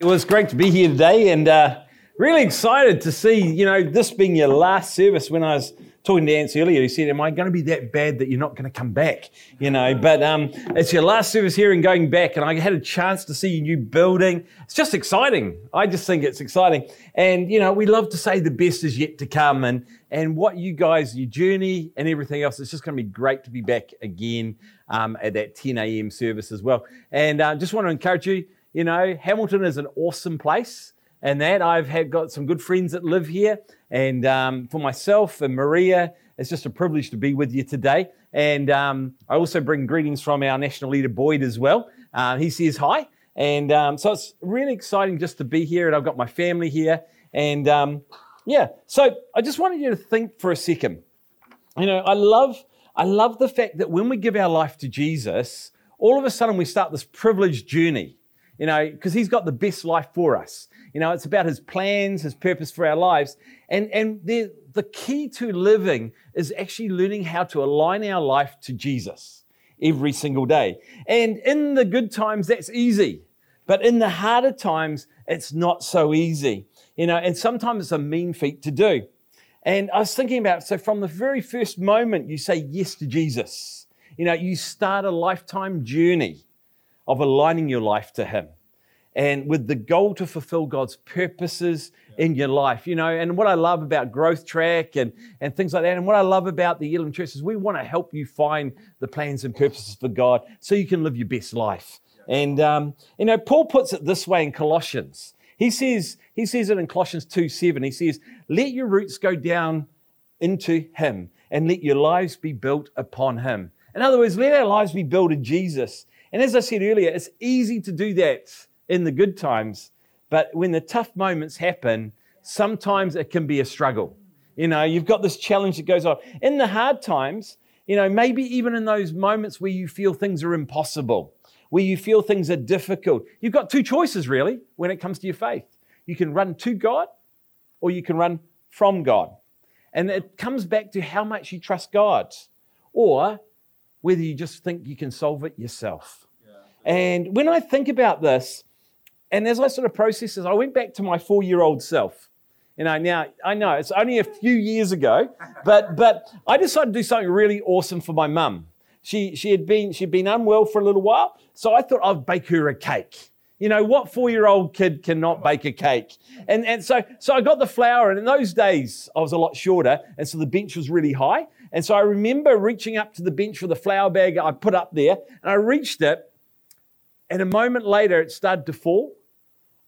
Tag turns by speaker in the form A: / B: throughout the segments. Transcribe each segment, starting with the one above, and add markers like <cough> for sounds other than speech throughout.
A: It was great to be here today and uh, really excited to see, you know, this being your last service when I was talking to Ants earlier, he said, Am I going to be that bad that you're not going to come back? You know, but um, it's your last service here and going back, and I had a chance to see your new building. It's just exciting. I just think it's exciting. And, you know, we love to say the best is yet to come. And, and what you guys, your journey and everything else, it's just going to be great to be back again um, at that 10 a.m. service as well. And I uh, just want to encourage you you know, Hamilton is an awesome place, and that I've had got some good friends that live here. And um, for myself and Maria, it's just a privilege to be with you today. And um, I also bring greetings from our national leader Boyd as well. Uh, he says hi, and um, so it's really exciting just to be here. And I've got my family here, and um, yeah. So I just wanted you to think for a second. You know, I love I love the fact that when we give our life to Jesus, all of a sudden we start this privileged journey you know, because He's got the best life for us. You know, it's about His plans, His purpose for our lives. And, and the, the key to living is actually learning how to align our life to Jesus every single day. And in the good times, that's easy. But in the harder times, it's not so easy. You know, and sometimes it's a mean feat to do. And I was thinking about so from the very first moment you say yes to Jesus, you know, you start a lifetime journey of aligning your life to Him and with the goal to fulfill God's purposes in your life. You know, and what I love about Growth Track and, and things like that, and what I love about the Elim Church is we want to help you find the plans and purposes for God so you can live your best life. And, um, you know, Paul puts it this way in Colossians. He says, he says it in Colossians 2 7. He says, Let your roots go down into Him and let your lives be built upon Him. In other words, let our lives be built in Jesus and as I said earlier, it's easy to do that in the good times, but when the tough moments happen, sometimes it can be a struggle. You know, you've got this challenge that goes on. In the hard times, you know, maybe even in those moments where you feel things are impossible, where you feel things are difficult, you've got two choices really when it comes to your faith. You can run to God or you can run from God. And it comes back to how much you trust God. Or whether you just think you can solve it yourself. Yeah. And when I think about this, and as I sort of process this, I went back to my four year old self. You know, now I know it's only a few years ago, <laughs> but but I decided to do something really awesome for my mum. She she had been she'd been unwell for a little while, so I thought I'd bake her a cake. You know, what four-year-old kid cannot bake a cake? And, and so, so I got the flour, and in those days, I was a lot shorter, and so the bench was really high. And so I remember reaching up to the bench for the flour bag I put up there, and I reached it, and a moment later it started to fall.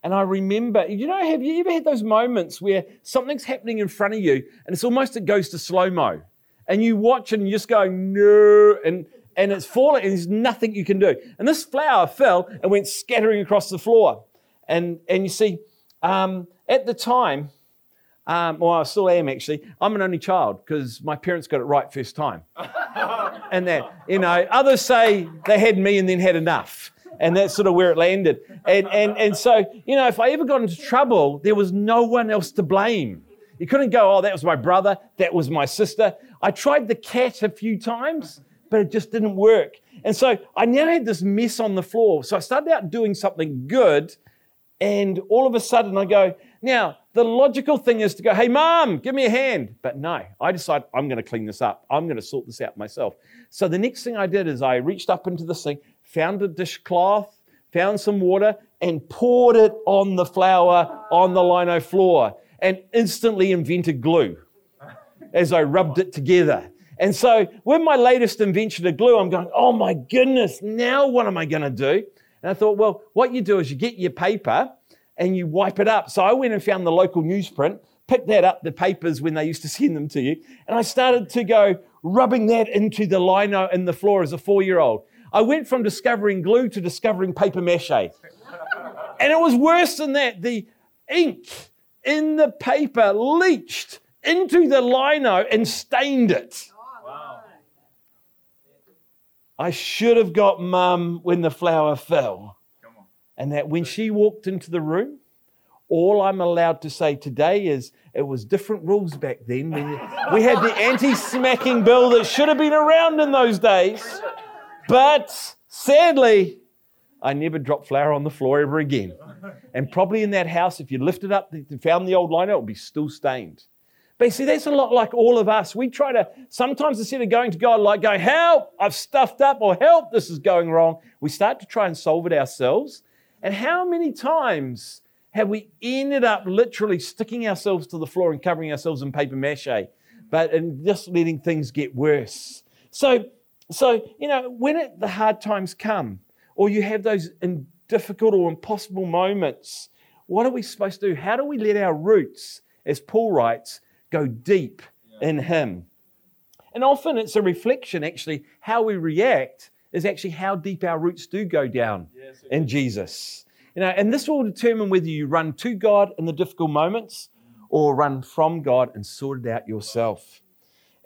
A: And I remember, you know, have you ever had those moments where something's happening in front of you and it's almost it goes to slow mo? And you watch and you're just going, no, and, and it's falling and there's nothing you can do. And this flour fell and went scattering across the floor. And, and you see, um, at the time, um, well, I still am actually. I'm an only child because my parents got it right first time. <laughs> and that, you know, others say they had me and then had enough. And that's sort of where it landed. And, and, and so, you know, if I ever got into trouble, there was no one else to blame. You couldn't go, oh, that was my brother, that was my sister. I tried the cat a few times, but it just didn't work. And so I now had this mess on the floor. So I started out doing something good, and all of a sudden I go, now, the logical thing is to go, hey, mom, give me a hand. But no, I decided I'm going to clean this up. I'm going to sort this out myself. So the next thing I did is I reached up into the sink, found a dishcloth, found some water, and poured it on the flour on the lino floor and instantly invented glue as I rubbed it together. And so, with my latest invention of glue, I'm going, oh my goodness, now what am I going to do? And I thought, well, what you do is you get your paper and you wipe it up. So I went and found the local newsprint, picked that up, the papers when they used to <laughs> send them to you, and I started to go rubbing that into the lino in the floor as a four year old. I went from discovering glue to discovering paper mache. <laughs> and it was worse than that. The ink in the paper leached into the lino and stained it. I should have got mum when the flour fell and that when she walked into the room, all I'm allowed to say today is it was different rules back then. We had the anti smacking bill that should have been around in those days. But sadly, I never dropped flour on the floor ever again. And probably in that house, if you lifted up, and found the old liner, it would be still stained. But you see, that's a lot like all of us. We try to, sometimes instead of going to God, like going, help, I've stuffed up, or help, this is going wrong, we start to try and solve it ourselves. And how many times have we ended up literally sticking ourselves to the floor and covering ourselves in paper mache, but and just letting things get worse? So, so you know, when it, the hard times come, or you have those difficult or impossible moments, what are we supposed to do? How do we let our roots, as Paul writes, go deep in Him. And often it's a reflection, actually, how we react is actually how deep our roots do go down yes, in Jesus. You know, and this will determine whether you run to God in the difficult moments or run from God and sort it out yourself.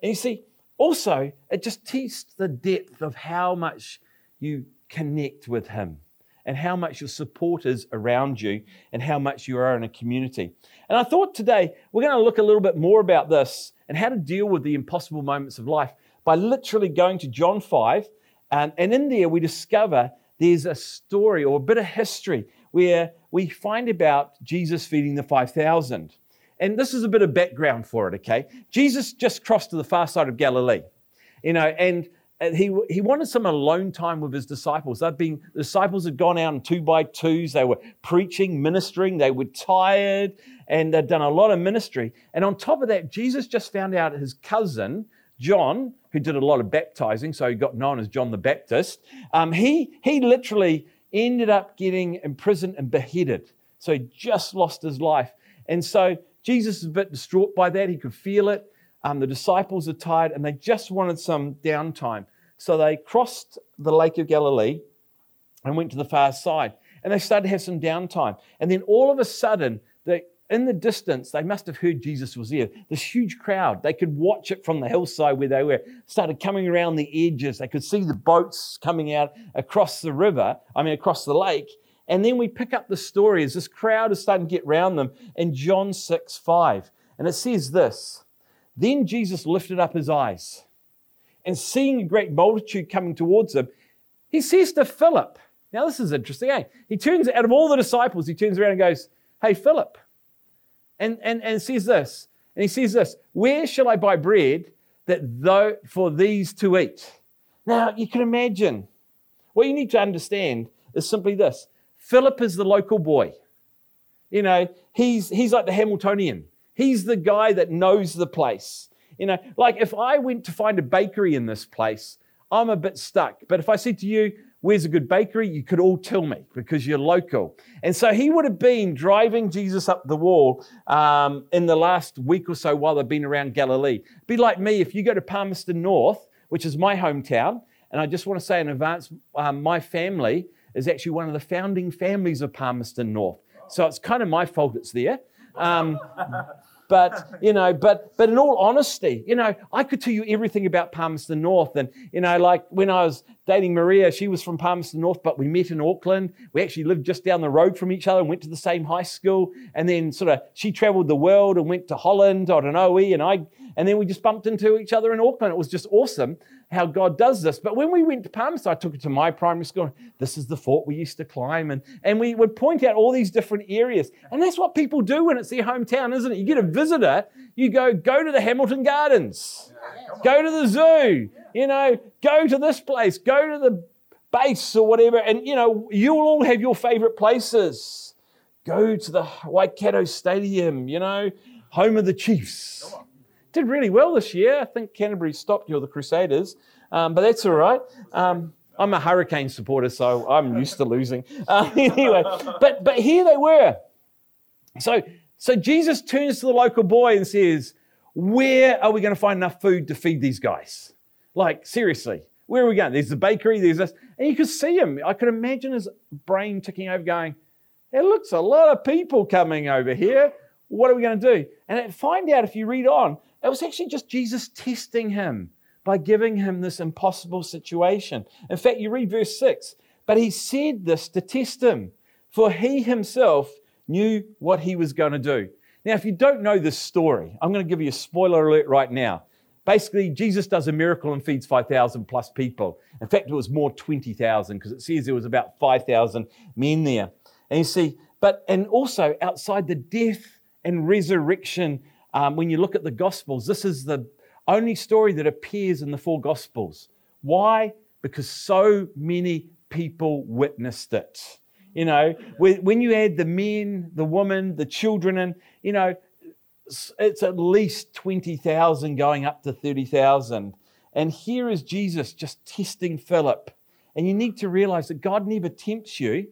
A: And you see, also, it just tests the depth of how much you connect with Him and how much your support is around you and how much you are in a community. And I thought today we're going to look a little bit more about this and how to deal with the impossible moments of life by literally going to John 5. Um, and in there, we discover there's a story or a bit of history where we find about Jesus feeding the 5,000. And this is a bit of background for it, okay? Jesus just crossed to the far side of Galilee, you know, and he, he wanted some alone time with his disciples. They've been, the disciples had gone out in two by twos. They were preaching, ministering. They were tired and they'd done a lot of ministry. And on top of that, Jesus just found out his cousin, John, who did a lot of baptizing, so he got known as John the Baptist, um, he, he literally ended up getting imprisoned and beheaded. So he just lost his life. And so Jesus is a bit distraught by that. He could feel it. Um, the disciples are tired and they just wanted some downtime. So they crossed the Lake of Galilee and went to the far side. And they started to have some downtime. And then all of a sudden, they, in the distance, they must have heard Jesus was there. This huge crowd, they could watch it from the hillside where they were, started coming around the edges. They could see the boats coming out across the river, I mean, across the lake. And then we pick up the story as this crowd is starting to get around them in John 6 5. And it says this then Jesus lifted up his eyes and seeing a great multitude coming towards him, he says to Philip, now this is interesting, eh? He turns, out of all the disciples, he turns around and goes, Hey, Philip, and, and, and says this, and he says this, Where shall I buy bread that though for these to eat? Now you can imagine, what you need to understand is simply this Philip is the local boy. You know, he's, he's like the Hamiltonian. He's the guy that knows the place. You know, like if I went to find a bakery in this place, I'm a bit stuck. But if I said to you, Where's a good bakery? You could all tell me because you're local. And so he would have been driving Jesus up the wall um, in the last week or so while they've been around Galilee. Be like me if you go to Palmerston North, which is my hometown, and I just want to say in advance, um, my family is actually one of the founding families of Palmerston North. So it's kind of my fault it's there. Um, but <laughs> you know, but but in all honesty, you know, I could tell you everything about Palmerston North, and you know, like when I was dating Maria, she was from Palmerston North, but we met in Auckland. We actually lived just down the road from each other and went to the same high school. And then sort of she traveled the world and went to Holland on an OE, and I and then we just bumped into each other in Auckland. It was just awesome how God does this. But when we went to Palmerston, I took her to my primary school. This is the fort we used to climb. And, and we would point out all these different areas. And that's what people do when it's their hometown, isn't it? You get a visitor, you go, go to the Hamilton Gardens, go to the zoo, you know, go to this place, go to the base or whatever. And, you know, you'll all have your favorite places. Go to the Waikato Stadium, you know, home of the Chiefs did really well this year. I think Canterbury stopped you're the Crusaders, um, but that's all right. Um, I'm a Hurricane supporter, so I'm used to losing. <laughs> Uh, anyway, but but here they were. So so Jesus turns to the local boy and says, "Where are we going to find enough food to feed these guys? Like seriously, where are we going? There's the bakery. There's this, and you could see him. I could imagine his brain ticking over, going, "It looks a lot of people coming over here. What are we going to do?" And it, find out if you read on it was actually just Jesus testing him by giving him this impossible situation. In fact, you read verse 6 but he said this to test him, for he himself knew what he was going to do. Now, if you don't know this story, I'm going to give you a spoiler alert right now. basically, Jesus does a miracle and feeds 5,000 plus people. In fact, it was more 20,000 because it says there was about 5,000 men there. And you see, but, and also outside the death and resurrection, um, when you look at the Gospels, this is the only story that appears in the four Gospels. Why? Because so many people witnessed it. You know, when you add the men, the women, the children, and, you know, it's at least 20,000 going up to 30,000. And here is Jesus just testing Philip. And you need to realize that God never tempts you,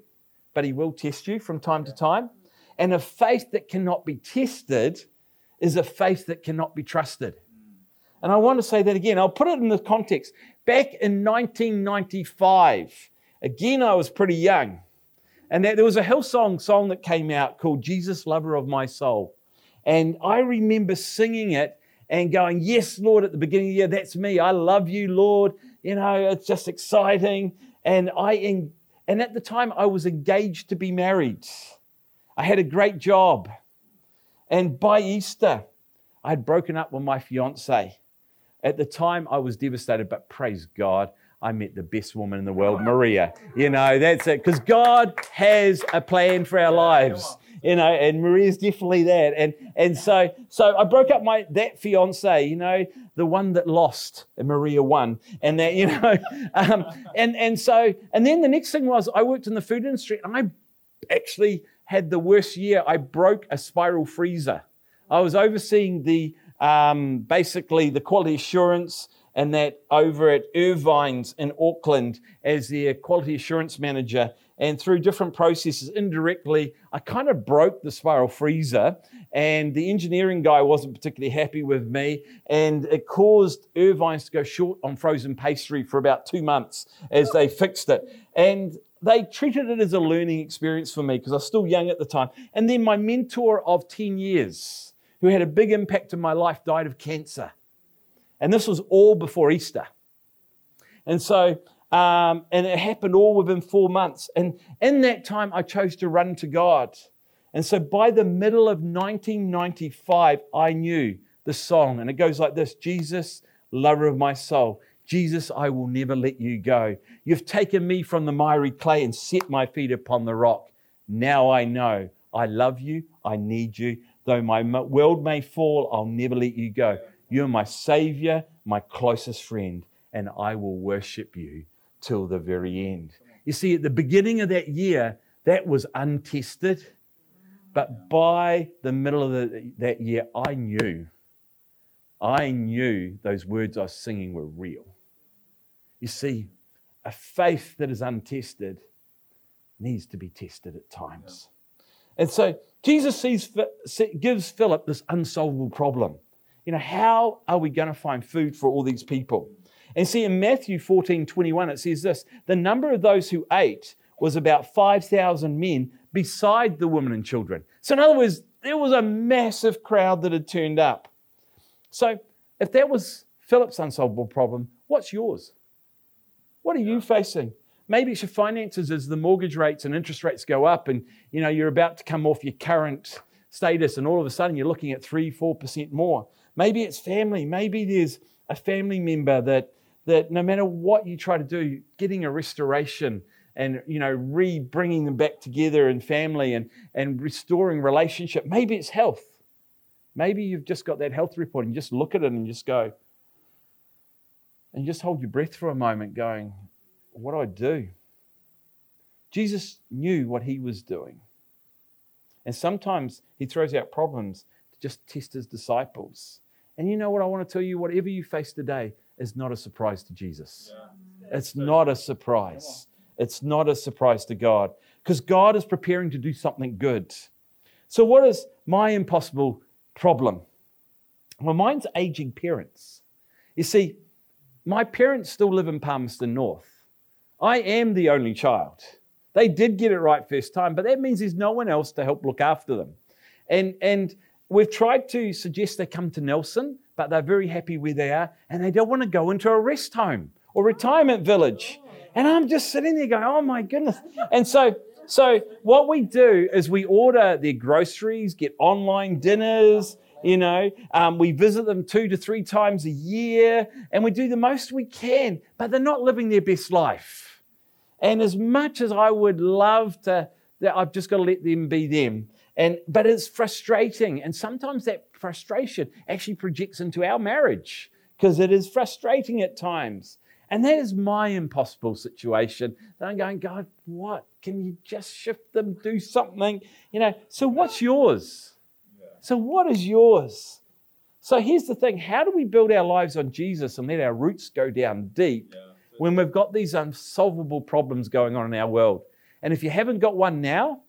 A: but He will test you from time to time. And a faith that cannot be tested is a faith that cannot be trusted. And I want to say that again. I'll put it in the context. Back in 1995, again, I was pretty young. And there was a Hillsong song that came out called Jesus, Lover of My Soul. And I remember singing it and going, Yes, Lord, at the beginning of the year, that's me. I love you, Lord. You know, it's just exciting. And I and at the time I was engaged to be married. I had a great job. And by Easter, I had broken up with my fiance. At the time, I was devastated, but praise God, I met the best woman in the world, Maria. You know, that's it. Because God has a plan for our lives you know, and Maria's definitely that. And and so so I broke up my that fiance, you know, the one that lost, and Maria won, and that you know, <laughs> um, and and so and then the next thing was I worked in the food industry, and I actually had the worst year. I broke a spiral freezer. I was overseeing the um, basically the quality assurance and that over at Irvine's in Auckland as their quality assurance manager. And through different processes, indirectly, I kind of broke the spiral freezer. And the engineering guy wasn't particularly happy with me. And it caused Irvine's to go short on frozen pastry for about two months as they fixed it. And they treated it as a learning experience for me because I was still young at the time. And then my mentor of 10 years, who had a big impact in my life, died of cancer. And this was all before Easter. And so, um, and it happened all within four months. And in that time, I chose to run to God. And so by the middle of 1995, I knew the song. And it goes like this Jesus, lover of my soul. Jesus, I will never let you go. You've taken me from the miry clay and set my feet upon the rock. Now I know I love you. I need you. Though my world may fall, I'll never let you go. You're my Savior, my closest friend, and I will worship you till the very end. You see, at the beginning of that year, that was untested. But by the middle of the, that year, I knew, I knew those words I was singing were real. You see, a faith that is untested needs to be tested at times. And so Jesus sees, gives Philip this unsolvable problem. You know, how are we going to find food for all these people? And see, in Matthew 14 21, it says this the number of those who ate was about 5,000 men beside the women and children. So, in other words, there was a massive crowd that had turned up. So, if that was Philip's unsolvable problem, what's yours? What are you facing? Maybe it's your finances as the mortgage rates and interest rates go up, and you know you're about to come off your current status, and all of a sudden you're looking at three, four percent more. Maybe it's family. Maybe there's a family member that, that no matter what you try to do, getting a restoration and you know re-bringing them back together in family and, and restoring relationship. Maybe it's health. Maybe you've just got that health report and just look at it and just go, and just hold your breath for a moment, going, What do I do? Jesus knew what he was doing. And sometimes he throws out problems to just test his disciples. And you know what I want to tell you? Whatever you face today is not a surprise to Jesus. Yeah. Mm-hmm. It's not a surprise. It's not a surprise to God because God is preparing to do something good. So, what is my impossible problem? Well, mine's aging parents. You see, my parents still live in Palmerston North. I am the only child. They did get it right first time, but that means there's no one else to help look after them. And, and We've tried to suggest they come to Nelson, but they're very happy where they are, and they don't want to go into a rest home or retirement village. And I'm just sitting there going, oh my goodness. And so, so what we do is we order their groceries, get online dinners, You know, um, we visit them two to three times a year and we do the most we can, but they're not living their best life. And as much as I would love to, that I've just got to let them be them. And, but it's frustrating. And sometimes that frustration actually projects into our marriage because it is frustrating at times. And that is my impossible situation. That I'm going, God, what? Can you just shift them, do something? You know, so what's yours? So, what is yours? So, here's the thing how do we build our lives on Jesus and let our roots go down deep yeah. when we've got these unsolvable problems going on in our world? And if you haven't got one now,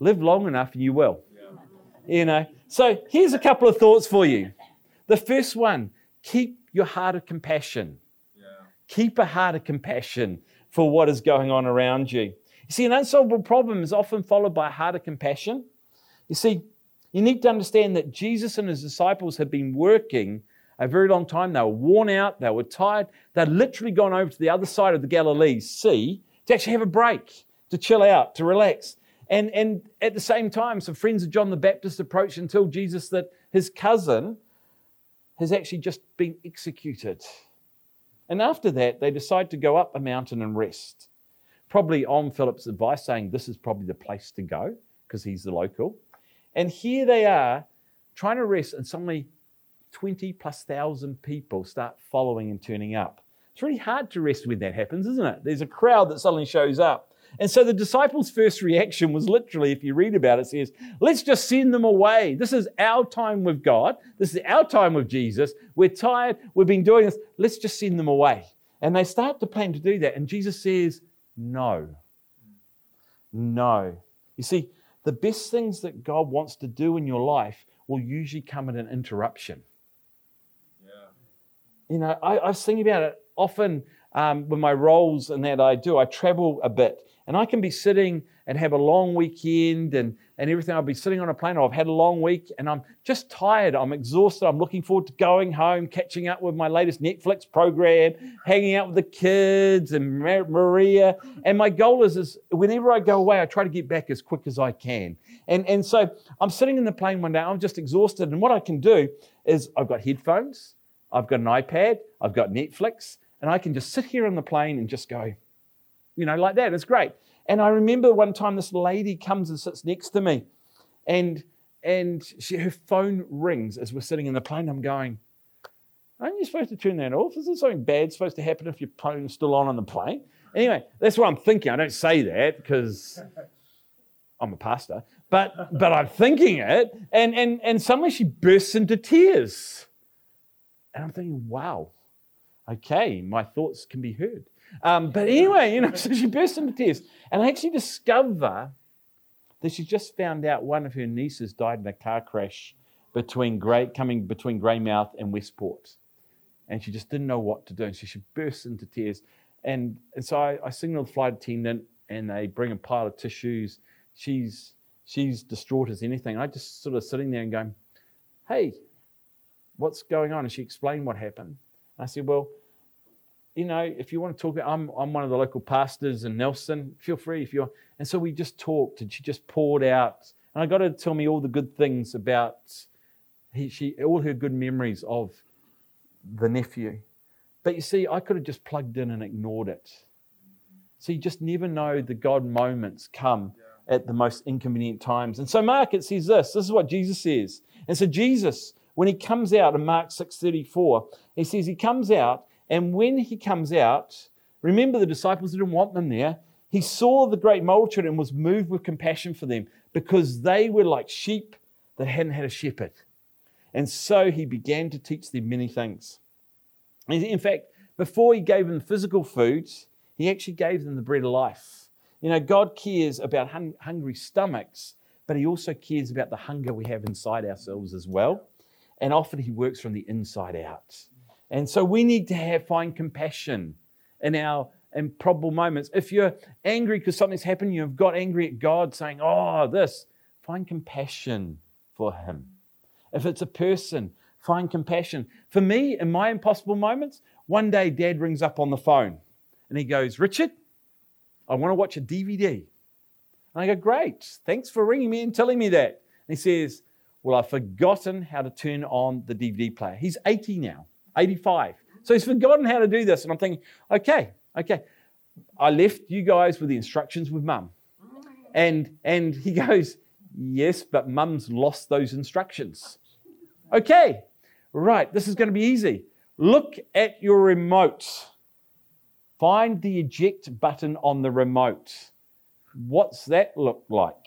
A: live long enough and you will. Yeah. You know, so here's a couple of thoughts for you. The first one keep your heart of compassion. Keep a heart of compassion for what is going on around you. You see, an unsolvable problem is often followed by a heart of compassion. You see, you need to understand that Jesus and his disciples had been working a very long time. They were worn out, they were tired. They'd literally gone over to the other side of the Galilee Sea to actually have a break, to chill out, to relax. And, and at the same time, some friends of John the Baptist approached and told Jesus that his cousin has actually just been executed. And after that, they decide to go up a mountain and rest. Probably on Philip's advice, saying this is probably the place to go because he's the local. And here they are trying to rest, and suddenly 20 plus thousand people start following and turning up. It's really hard to rest when that happens, isn't it? There's a crowd that suddenly shows up. And so the disciples' first reaction was literally, if you read about it, says, let's just send them away. This is our time with God. This is our time with Jesus. We're tired. We've been doing this. Let's just send them away. And they start to plan to do that. And Jesus says, no. No. You see, the best things that God wants to do in your life will usually come at an interruption. Yeah. You know, I, I was thinking about it often um, with my roles and that I do. I travel a bit. And I can be sitting and have a long weekend and, and everything. I'll be sitting on a plane or I've had a long week and I'm just tired. I'm exhausted. I'm looking forward to going home, catching up with my latest Netflix program, hanging out with the kids and Maria. And my goal is, is whenever I go away, I try to get back as quick as I can. And, and so I'm sitting in the plane one day, I'm just exhausted. And what I can do is I've got headphones, I've got an iPad, I've got Netflix, and I can just sit here on the plane and just go, you know, like that. It's great. And I remember one time this lady comes and sits next to me, and and she, her phone rings as we're sitting in the plane. I'm going, aren't you supposed to turn that off? Isn't something bad supposed to happen if your phone's still on on the plane? Anyway, that's what I'm thinking. I don't say that because I'm a pastor, but but I'm thinking it, and and and suddenly she bursts into tears, and I'm thinking, wow, okay, my thoughts can be heard. Um, but anyway, you know, <laughs> so she burst into tears. And I actually discover that she just found out one of her nieces died in a car crash between Grey, coming between Greymouth and Westport. And she just didn't know what to do. And so she burst into tears. And, and so I, I signal the flight attendant and they bring a pile of tissues. She's, she's distraught as anything. I just sort of sitting there and going, hey, what's going on? And she explained what happened. I said, well, you know, if you want to talk, I'm, I'm one of the local pastors in Nelson. Feel free if you want. And so we just talked and she just poured out. And I got her to tell me all the good things about he, she, all her good memories of the nephew. But you see, I could have just plugged in and ignored it. So you just never know the God moments come yeah. at the most inconvenient times. And so Mark, it says this. This is what Jesus says. And so Jesus, when he comes out in Mark 6.34, he says he comes out and when he comes out, remember the disciples didn't want them there. He saw the great multitude and was moved with compassion for them because they were like sheep that hadn't had a shepherd. And so he began to teach them many things. In fact, before he gave them physical food, he actually gave them the bread of life. You know, God cares about hung- hungry stomachs, but he also cares about the hunger we have inside ourselves as well. And often he works from the inside out. And so we need to have find compassion in our improbable moments. If you're angry because something's happened, you've got angry at God saying, Oh, this, find compassion for him. If it's a person, find compassion. For me, in my impossible moments, one day dad rings up on the phone and he goes, Richard, I want to watch a DVD. And I go, Great, thanks for ringing me and telling me that. And he says, Well, I've forgotten how to turn on the DVD player. He's 80 now, 85. So he's forgotten how to do this. And I'm thinking, okay, okay. I left you guys with the instructions with mum. And, and he <laughs> goes, Yes, but mum's lost those instructions. Okay, right, this is going to be easy. Look at your remote. Find the eject button on the remote. What's that look like?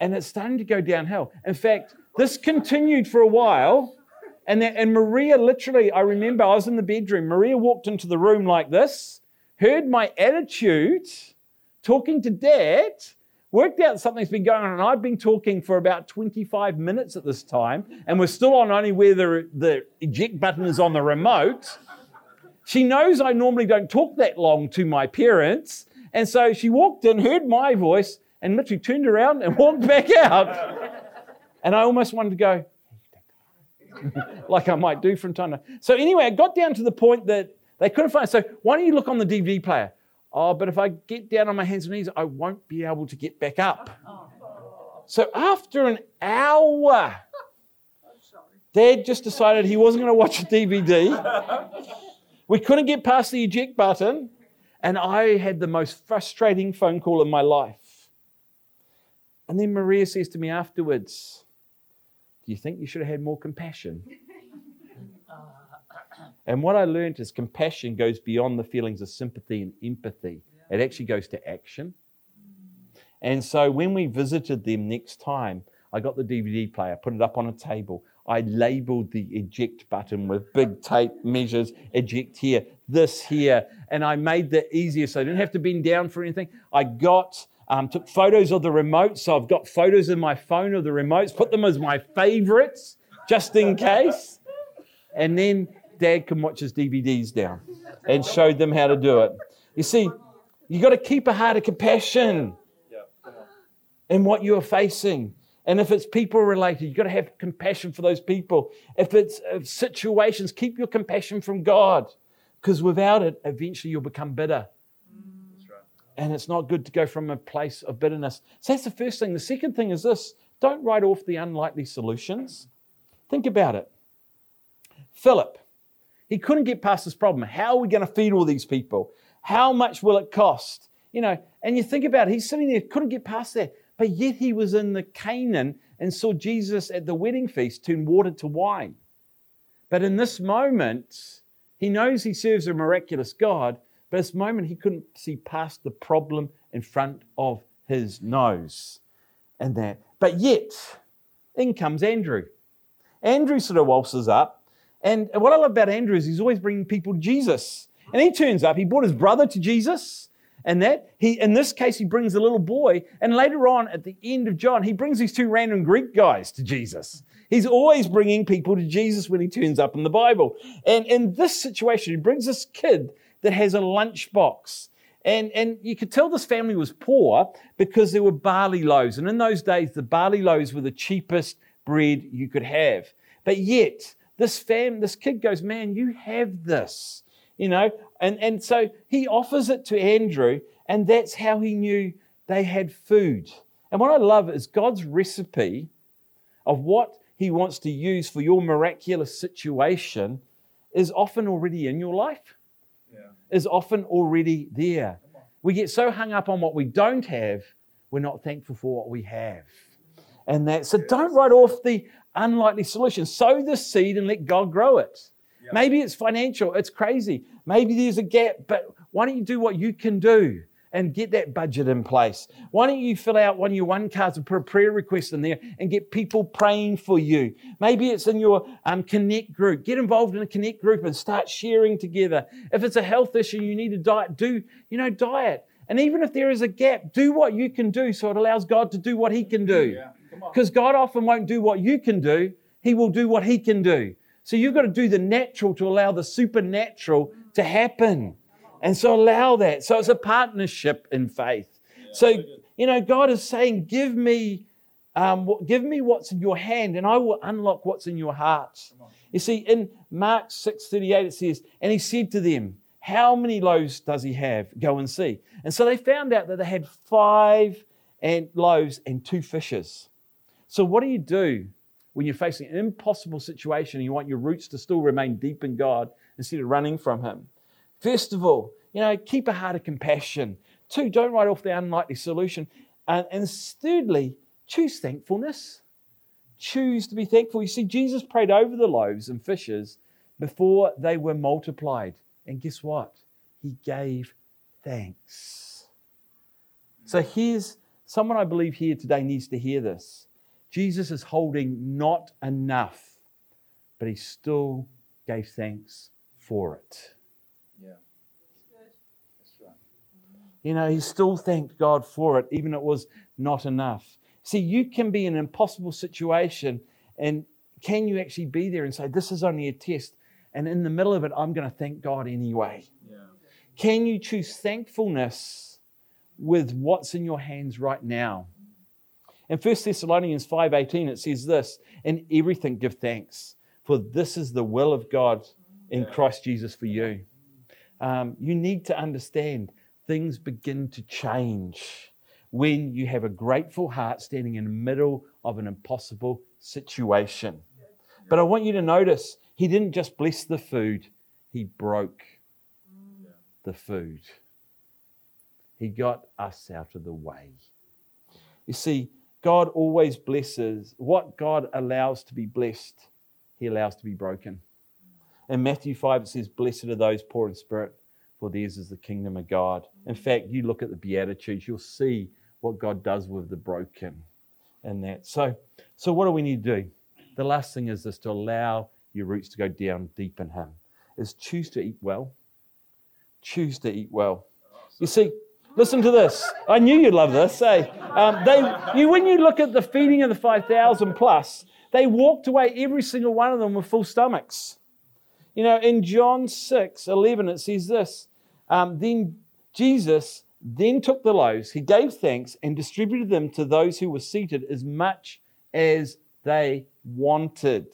A: And it's starting to go downhill. In fact, this continued for a while. And, that, and Maria literally, I remember I was in the bedroom. Maria walked into the room like this, heard my attitude, talking to dad, worked out something's been going on, and I've been talking for about 25 minutes at this time, and we're still on only where the, the eject button is on the remote. She knows I normally don't talk that long to my parents, and so she walked in, heard my voice, and literally turned around and <laughs> walked back out. And I almost wanted to go, <laughs> like I might do from time to time. So anyway, I got down to the point that they couldn't find. So why don't you look on the DVD player? Oh, but if I get down on my hands and knees, I won't be able to get back up. So after an hour, Dad just decided he wasn't going to watch a DVD. We couldn't get past the eject button, and I had the most frustrating phone call in my life. And then Maria says to me afterwards, Do you think you should have had more compassion? <laughs> Uh, and what I learned is compassion goes beyond the feelings of sympathy and empathy. It actually goes to action. And so when we visited them next time, I got the DVD player, put it up on a table. I labeled the eject button with big tape measures, eject here, this here, and I made that easier so I didn't have to bend down for anything. I got um, took photos of the remotes. so I've got photos in my phone of the remotes, put them as my favorites just in case. And then dad can watch his DVDs down and showed them how to do it. You see, you got to keep a heart of compassion in what you are facing. And if it's people related, you've got to have compassion for those people. If it's uh, situations, keep your compassion from God. Because without it, eventually you'll become bitter. And it's not good to go from a place of bitterness. So that's the first thing. The second thing is this don't write off the unlikely solutions. Think about it. Philip, he couldn't get past this problem. How are we going to feed all these people? How much will it cost? You know, and you think about it, he's sitting there, couldn't get past that. But yet he was in the Canaan and saw Jesus at the wedding feast turn water to wine. But in this moment, he knows he serves a miraculous God, but this moment he couldn't see past the problem in front of his nose. And that. But yet, in comes Andrew. Andrew sort of waltzes up and what I love about Andrew is he's always bringing people to Jesus. And he turns up, he brought his brother to Jesus. And that he, in this case, he brings a little boy. And later on, at the end of John, he brings these two random Greek guys to Jesus. He's always bringing people to Jesus when he turns up in the Bible. And in this situation, he brings this kid that has a lunchbox. And, and you could tell this family was poor because there were barley loaves. And in those days, the barley loaves were the cheapest bread you could have. But yet, this fam, this kid goes, Man, you have this, you know? And, and so he offers it to Andrew, and that's how he knew they had food. And what I love is God's recipe of what he wants to use for your miraculous situation is often already in your life. Is often already there. We get so hung up on what we don't have, we're not thankful for what we have. And that, so don't write off the, unlikely solution. Sow the seed and let God grow it. Yep. Maybe it's financial, it's crazy. Maybe there's a gap, but why don't you do what you can do and get that budget in place? Why don't you fill out one of your one cards and put a prayer request in there and get people praying for you? Maybe it's in your um, connect group. Get involved in a connect group and start sharing together. If it's a health issue, you need a diet, do, you know, diet. And even if there is a gap, do what you can do so it allows God to do what He can do. Yeah. Because God often won't do what you can do, He will do what He can do. So you've got to do the natural to allow the supernatural to happen. And so allow that. So it's a partnership in faith. So, you know, God is saying, give me. Um, give me what's in your hand and I will unlock what's in your heart. You see, in Mark 6:38 it says, and he said to them, How many loaves does he have? Go and see. And so they found out that they had five and loaves and two fishes. So, what do you do when you're facing an impossible situation and you want your roots to still remain deep in God instead of running from Him? First of all, you know, keep a heart of compassion. Two, don't write off the unlikely solution. And, and thirdly, choose thankfulness. Choose to be thankful. You see, Jesus prayed over the loaves and fishes before they were multiplied. And guess what? He gave thanks. So here's someone I believe here today needs to hear this. Jesus is holding not enough, but he still gave thanks for it.
B: Yeah. That's right.
A: You know, he still thanked God for it, even it was not enough. See, you can be in an impossible situation, and can you actually be there and say, This is only a test, and in the middle of it, I'm going to thank God anyway?
B: Yeah.
A: Can you choose thankfulness with what's in your hands right now? In 1 Thessalonians 5:18 it says this, "In everything give thanks, for this is the will of God in Christ Jesus for you." Um, you need to understand things begin to change when you have a grateful heart standing in the middle of an impossible situation. But I want you to notice he didn't just bless the food, he broke the food. He got us out of the way. You see, God always blesses. What God allows to be blessed, He allows to be broken. In Matthew 5, it says, Blessed are those poor in spirit, for theirs is the kingdom of God. In fact, you look at the Beatitudes, you'll see what God does with the broken and that. So, so what do we need to do? The last thing is this to allow your roots to go down deep in Him, is choose to eat well. Choose to eat well. You see, Listen to this. I knew you'd love this. Hey, um, they, you, when you look at the feeding of the 5,000 plus, they walked away, every single one of them, with full stomachs. You know, in John 6 11, it says this um, Then Jesus then took the loaves, he gave thanks, and distributed them to those who were seated as much as they wanted.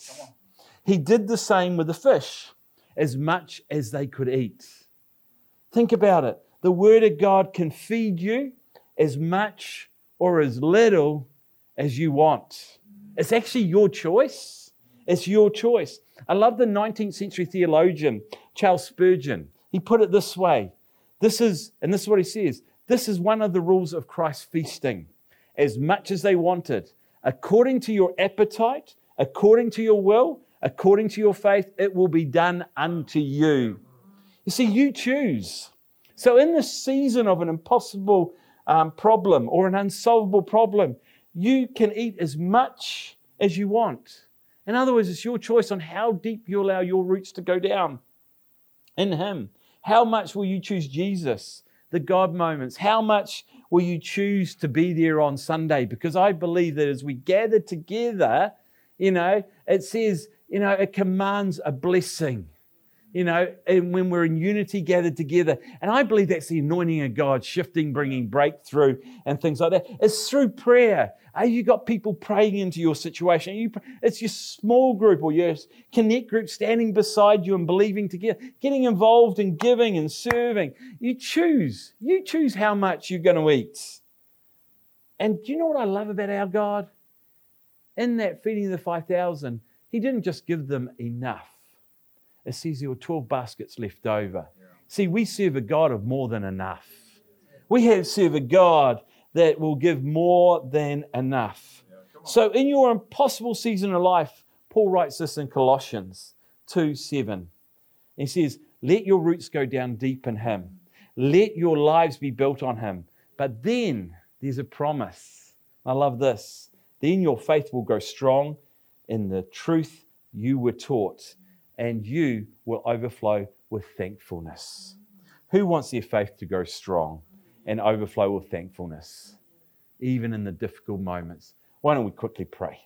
A: He did the same with the fish, as much as they could eat. Think about it. The Word of God can feed you as much or as little as you want. It's actually your choice. It's your choice. I love the 19th century theologian, Charles Spurgeon. He put it this way this is, and this is what he says this is one of the rules of Christ's feasting. As much as they wanted, according to your appetite, according to your will, according to your faith, it will be done unto you. You see, you choose. So, in this season of an impossible um, problem or an unsolvable problem, you can eat as much as you want. In other words, it's your choice on how deep you allow your roots to go down in Him. How much will you choose Jesus, the God moments? How much will you choose to be there on Sunday? Because I believe that as we gather together, you know, it says, you know, it commands a blessing you know, and when we're in unity gathered together. And I believe that's the anointing of God, shifting, bringing breakthrough, and things like that. It's through prayer. Have you got people praying into your situation? You, it's your small group or your connect group standing beside you and believing together, getting involved in giving and serving. You choose. You choose how much you're going to eat. And do you know what I love about our God? In that feeding of the 5,000, He didn't just give them enough it says there were 12 baskets left over. Yeah. See, we serve a God of more than enough. We have serve a God that will give more than enough. Yeah, so, in your impossible season of life, Paul writes this in Colossians 2 7. He says, Let your roots go down deep in Him, let your lives be built on Him. But then there's a promise. I love this. Then your faith will grow strong in the truth you were taught and you will overflow with thankfulness. Who wants their faith to grow strong and overflow with thankfulness, even in the difficult moments? Why don't we quickly pray?